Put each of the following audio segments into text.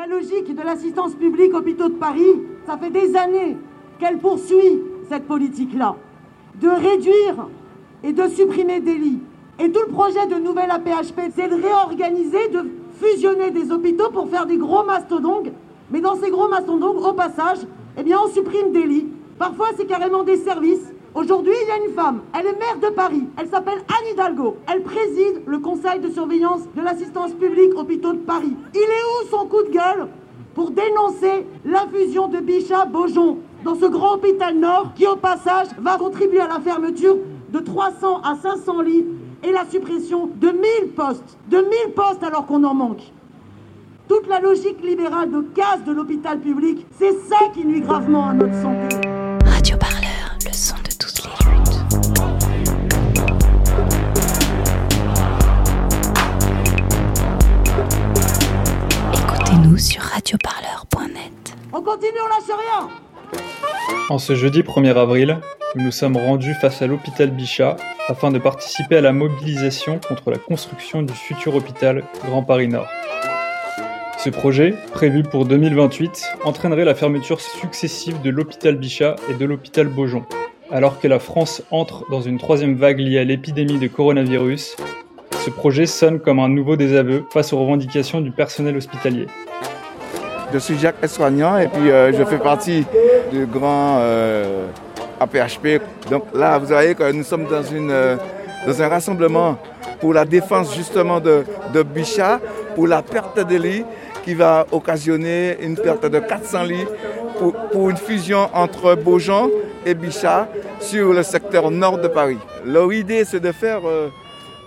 La logique de l'assistance publique hôpitaux de Paris, ça fait des années qu'elle poursuit cette politique-là, de réduire et de supprimer des lits. Et tout le projet de nouvelle APHP, c'est de réorganiser, de fusionner des hôpitaux pour faire des gros mastodontes. Mais dans ces gros mastodontes, au passage, eh bien, on supprime des lits. Parfois, c'est carrément des services. Aujourd'hui, il y a une femme, elle est maire de Paris, elle s'appelle Anne Hidalgo, elle préside le conseil de surveillance de l'assistance publique hôpitaux de Paris. Il est où son coup de gueule pour dénoncer l'infusion de Bichat Beaujon dans ce grand hôpital nord qui, au passage, va contribuer à la fermeture de 300 à 500 lits et la suppression de 1000 postes. De 1000 postes alors qu'on en manque. Toute la logique libérale de casse de l'hôpital public, c'est ça qui nuit gravement à notre santé. Radio Parleur, le son radioparleur.net. On continue, on lâche rien En ce jeudi 1er avril, nous nous sommes rendus face à l'hôpital Bichat afin de participer à la mobilisation contre la construction du futur hôpital Grand Paris Nord. Ce projet, prévu pour 2028, entraînerait la fermeture successive de l'hôpital Bichat et de l'hôpital Beaujon. Alors que la France entre dans une troisième vague liée à l'épidémie de coronavirus, ce projet sonne comme un nouveau désaveu face aux revendications du personnel hospitalier. Je suis Jacques soignant et puis euh, je fais partie du grand euh, APHP. Donc là, vous voyez que nous sommes dans, une, euh, dans un rassemblement pour la défense justement de, de Bichat, pour la perte des lits qui va occasionner une perte de 400 lits pour, pour une fusion entre Beaujon et Bichat sur le secteur nord de Paris. Leur idée, c'est de faire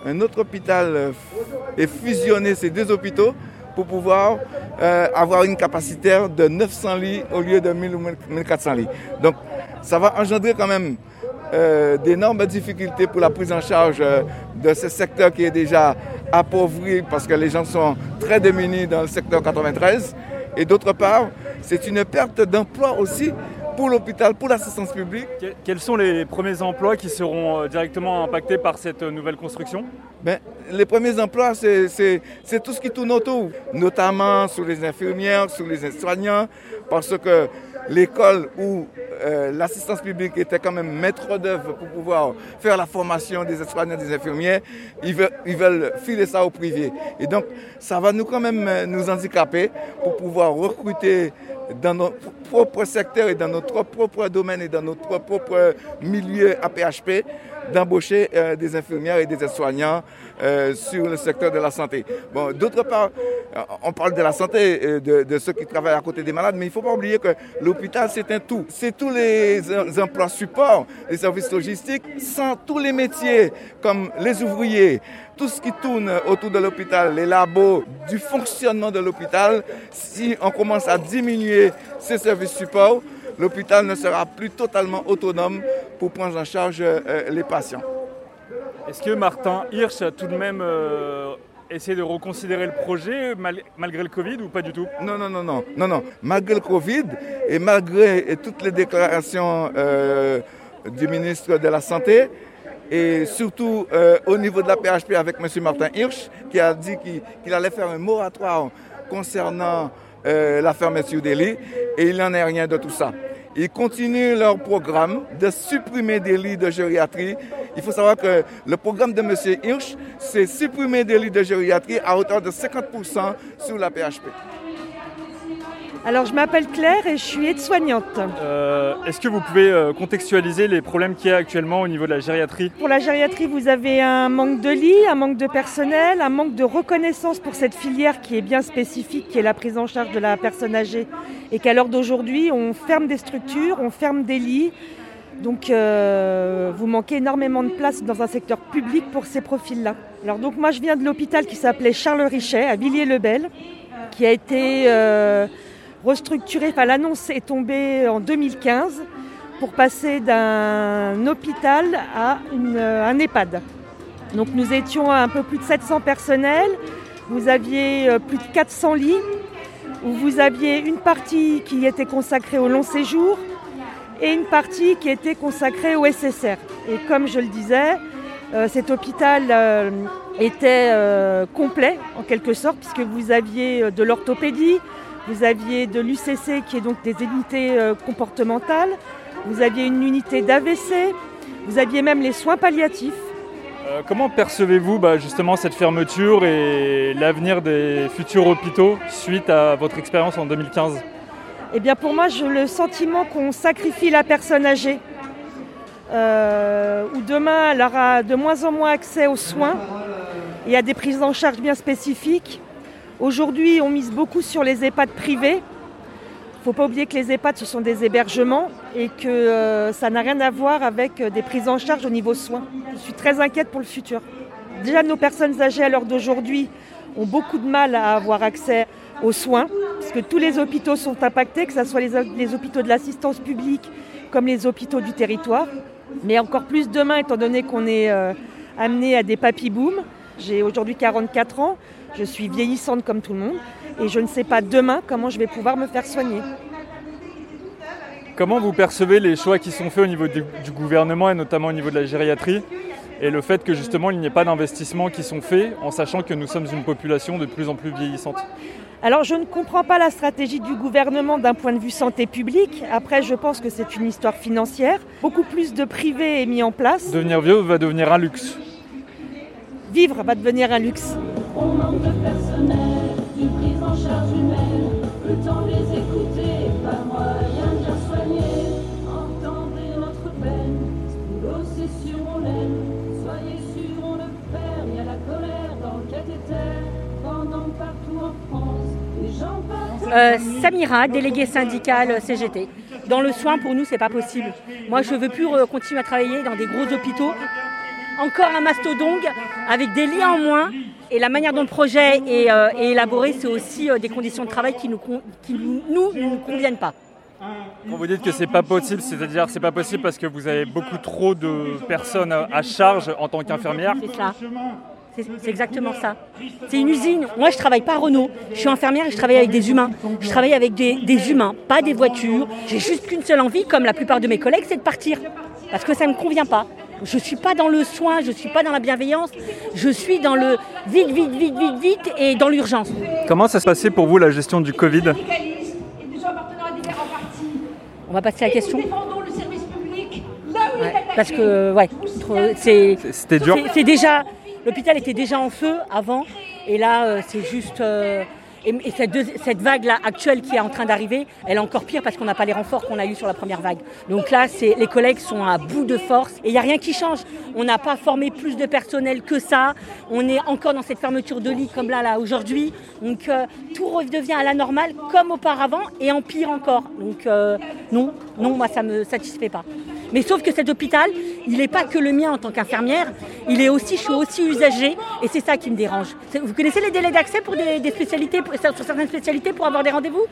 un autre hôpital et fusionner ces deux hôpitaux pour pouvoir euh, avoir une capacité de 900 lits au lieu de 1000 ou 1400 lits. Donc ça va engendrer quand même euh, d'énormes difficultés pour la prise en charge euh, de ce secteur qui est déjà appauvri parce que les gens sont très démunis dans le secteur 93. Et d'autre part, c'est une perte d'emploi aussi pour l'hôpital, pour l'assistance publique. Que- Quels sont les premiers emplois qui seront euh, directement impactés par cette euh, nouvelle construction? Ben, les premiers emplois, c'est- tout ce qui tourne autour, notamment sur les infirmières, sur les soignants, parce que l'école où euh, l'assistance publique était quand même maître d'œuvre pour pouvoir faire la formation des soignants, des infirmières, ils veulent, ils veulent filer ça au privé. Et donc, ça va nous quand même nous handicaper pour pouvoir recruter dans notre propre secteur et dans notre propre domaine et dans notre propre milieu APHP d'embaucher euh, des infirmières et des soignants euh, sur le secteur de la santé. Bon, d'autre part, euh, on parle de la santé, de, ceux qui travaillent à côté des malades, mais il ne faut pas oublier que l'hôpital, c'est un tout. C'est tous les em- emplois supports, les services logistiques, sans tous les métiers, comme les ouvriers, tout ce qui tourne autour de l'hôpital, les labos, du fonctionnement de l'hôpital, si on commence à diminuer ces services supports, l'hôpital ne sera plus totalement autonome pour prendre en charge euh, les patients. Est-ce que Martin Hirsch a tout de même euh, essayé de reconsidérer le projet mal- malgré le Covid ou pas du tout? Non, non, non, non, non, non. Malgré le Covid et malgré et toutes les déclarations euh, du ministre de la Santé, et surtout euh, au niveau de la PHP avec M. Martin Hirsch, qui a dit qu'il qu'il allait faire un moratoire concernant euh, la fermeture des lits, et il n'en est rien de tout ça. Ils continuent leur programme de supprimer des lits de gériatrie. Il faut savoir que le programme de M. Hirsch, c'est supprimer des lits de gériatrie à hauteur de 50% sur la PHP. Alors, je m'appelle Claire et je suis aide-soignante. Euh, Est-ce que vous pouvez euh, contextualiser les problèmes qu'il y a actuellement au niveau de la gériatrie? Pour la gériatrie, vous avez un manque de lits, un manque de personnel, un manque de reconnaissance pour cette filière qui est bien spécifique, qui est la prise en charge de la personne âgée. Et qu'à l'heure d'aujourd'hui, on ferme des structures, on ferme des lits. Donc, euh, vous manquez énormément de place dans un secteur public pour ces profils-là. Alors, donc, moi, je viens de l'hôpital qui s'appelait Charles Richet, à Villiers-le-Bel, qui a été euh, restructuré. Enfin, l'annonce est tombée en 2015 pour passer d'un hôpital à euh, un EHPAD. Donc nous étions à un peu plus de 700 personnels, vous aviez euh, plus de 400 lits, où vous aviez une partie qui était consacrée au long séjour et une partie qui était consacrée au SSR. Et comme je le disais, euh, cet hôpital était complet en quelque sorte, puisque vous aviez de l'orthopédie, vous aviez de l'UCC qui est donc des unités euh, comportementales, vous aviez une unité d'AVC, vous aviez même les soins palliatifs. Euh, comment percevez-vous bah, justement cette fermeture et l'avenir des futurs hôpitaux suite à votre expérience en 2015 Eh bien pour moi, j'ai le sentiment qu'on sacrifie la personne âgée. Euh, où demain elle aura de moins en moins accès aux soins et à des prises en charge bien spécifiques. Aujourd'hui, on mise beaucoup sur les EHPAD privés. Il ne faut pas oublier que les EHPAD, ce sont des hébergements et que euh, ça n'a rien à voir avec euh, des prises en charge au niveau soins. Je suis très inquiète pour le futur. Déjà, nos personnes âgées à l'heure d'aujourd'hui ont beaucoup de mal à avoir accès aux soins, parce que tous les hôpitaux sont impactés, que ce soit les, hôpitaux de l'assistance publique comme les hôpitaux du territoire. Mais encore plus demain, étant donné qu'on est euh, amené à des papy-boom. J'ai aujourd'hui 44 ans, je suis vieillissante comme tout le monde, et je ne sais pas demain comment je vais pouvoir me faire soigner. Comment vous percevez les choix qui sont faits au niveau du, du gouvernement et notamment au niveau de la gériatrie et le fait que justement il n'y ait pas d'investissements qui sont faits en sachant que nous sommes une population de plus en plus vieillissante? Alors je ne comprends pas la stratégie du gouvernement d'un point de vue santé publique. Après je pense que c'est une histoire financière. Beaucoup plus de privé est mis en place. Devenir vieux va devenir un luxe. Vivre va devenir un luxe. On manque de personnel, d'une prise en charge humaine. Le temps de les écouter, pas moyen de bien soigner. Entendez notre peine, ce c'est sûr on l'aime. Soyez sûr on le perd, y a la colère dans le cathéter. Pendant partout en France, les gens partent. Euh, Samira, déléguée syndicale CGT. Dans le soin, pour nous, c'est pas possible. Moi, je veux plus euh, continuer à travailler dans des gros hôpitaux. Encore un mastodonte avec des lits en moins. Et la manière dont le projet est, euh, est élaboré, c'est aussi euh, des conditions de travail qui nous, qui nous, nous, ne nous conviennent pas. Quand vous dites que c'est pas possible, c'est-à-dire c'est pas possible parce que vous avez beaucoup trop de personnes à charge en tant qu'infirmière. C'est ça. C'est c'est exactement ça. C'est une usine. Moi, je travaille pas à Renault. Je suis infirmière et je travaille avec des humains. Je travaille avec des, des humains, pas des voitures. J'ai juste qu'une seule envie, comme la plupart de mes collègues, c'est de partir. Parce que ça ne me convient pas. Je ne suis pas dans le soin, je ne suis pas dans la bienveillance. Je suis dans le vite, vite, vite, vite, vite et dans l'urgence. Comment ça se passait pour vous la gestion du Covid? On va passer à la question. Défendons le service public là où il Ouais, est attaqué. parce que, ouais, c'est. C'était dur. c'est- C'est déjà. L'hôpital était déjà en feu avant, et là, euh, c'est juste. euh, et et cette, vague-là actuelle qui est en train d'arriver, elle est encore pire parce qu'on n'a pas les renforts qu'on a eu sur la première vague. Donc là, les collègues sont à bout de force et il n'y a rien qui change. On n'a pas formé plus de personnel que ça. On est encore dans cette fermeture de lit comme là, là aujourd'hui. Donc euh, tout redevient à la normale comme auparavant et en pire encore. Donc euh, non, non, moi ça me satisfait pas. Mais sauf que cet hôpital, il n'est pas que le mien en tant qu'infirmière, il est aussi, je suis aussi usagée et c'est ça qui me dérange. Vous connaissez les délais d'accès pour des, spécialités, pour- sur certaines spécialités pour avoir des rendez-vous?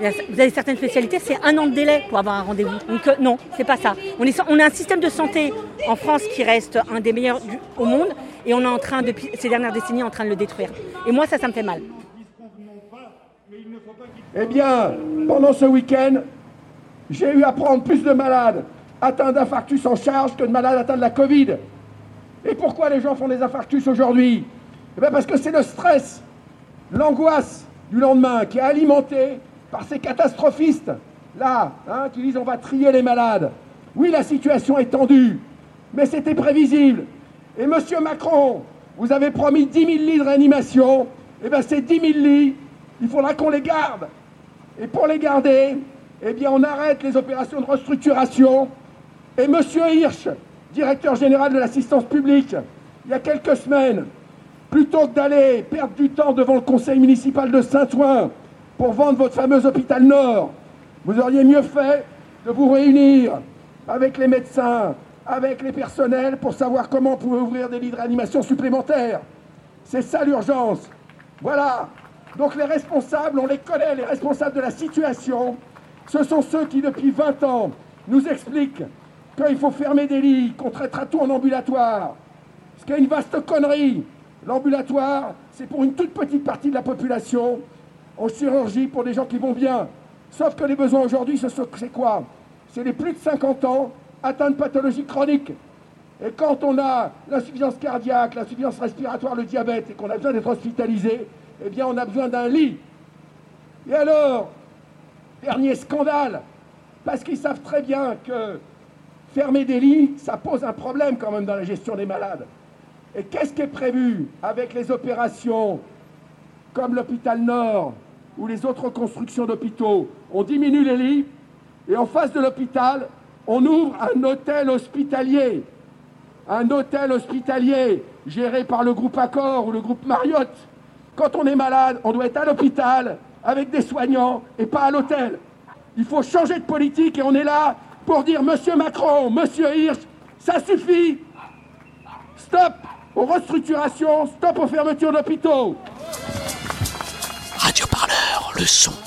Vous avez certaines spécialités, c'est un an de délai pour avoir un rendez-vous. Donc euh, non, c'est pas ça. On, est, on a un système de santé en France qui reste un des meilleurs au monde et on est en train, depuis ces dernières décennies, en train de le détruire. Et moi, ça, ça me fait mal. Eh bien, pendant ce week-end, j'ai eu à prendre plus de malades atteints d'infarctus en charge que de malades atteints de la Covid. Et pourquoi les gens font des infarctus aujourd'hui Eh bien parce que c'est le stress, l'angoisse du lendemain qui est alimenté par ces catastrophistes, là, hein, qui disent on va trier les malades. Oui, la situation est tendue, mais c'était prévisible. Et Monsieur Macron, vous avez promis 10 000 lits de réanimation. Eh bien ces 10 000 lits, il faudra qu'on les garde. Et pour les garder, eh bien, on arrête les opérations de restructuration. Et Monsieur Hirsch, directeur général de l'assistance publique, il y a quelques semaines, plutôt que d'aller perdre du temps devant le conseil municipal de Saint-Ouen pour vendre votre fameux hôpital Nord, vous auriez mieux fait de vous réunir avec les médecins, avec les personnels pour savoir comment on pouvait ouvrir des lits de réanimation supplémentaires. C'est ça l'urgence. Voilà. Donc les responsables, on les connaît, les responsables de la situation, ce sont ceux qui, depuis 20 ans, nous expliquent qu'il faut fermer des lits, qu'on traitera tout en ambulatoire. Ce qui est une vaste connerie. L'ambulatoire, c'est pour une toute petite partie de la population, en chirurgie pour des gens qui vont bien. Sauf que les besoins aujourd'hui, c'est quoi? C'est les plus de 50 ans atteints de pathologies chroniques. Et quand on a l'insuffisance cardiaque, l'insuffisance respiratoire, le diabète, et qu'on a besoin d'être hospitalisé, eh bien on a besoin d'un lit. Et alors, dernier scandale, parce qu'ils savent très bien que fermer des lits, ça pose un problème quand même dans la gestion des malades. Et qu'est-ce qui est prévu avec les opérations comme l'hôpital Nord ou les autres constructions d'hôpitaux? On diminue les lits et en face de l'hôpital, on ouvre un hôtel hospitalier. Un hôtel hospitalier géré par le groupe Accor ou le groupe Marriott. Quand on est malade, on doit être à l'hôpital avec des soignants et pas à l'hôtel. Il faut changer de politique et on est là pour dire Monsieur Macron, Monsieur Hirsch, ça suffit. Stop aux restructurations, stop aux fermetures d'hôpitaux. Radio Parleur, le son.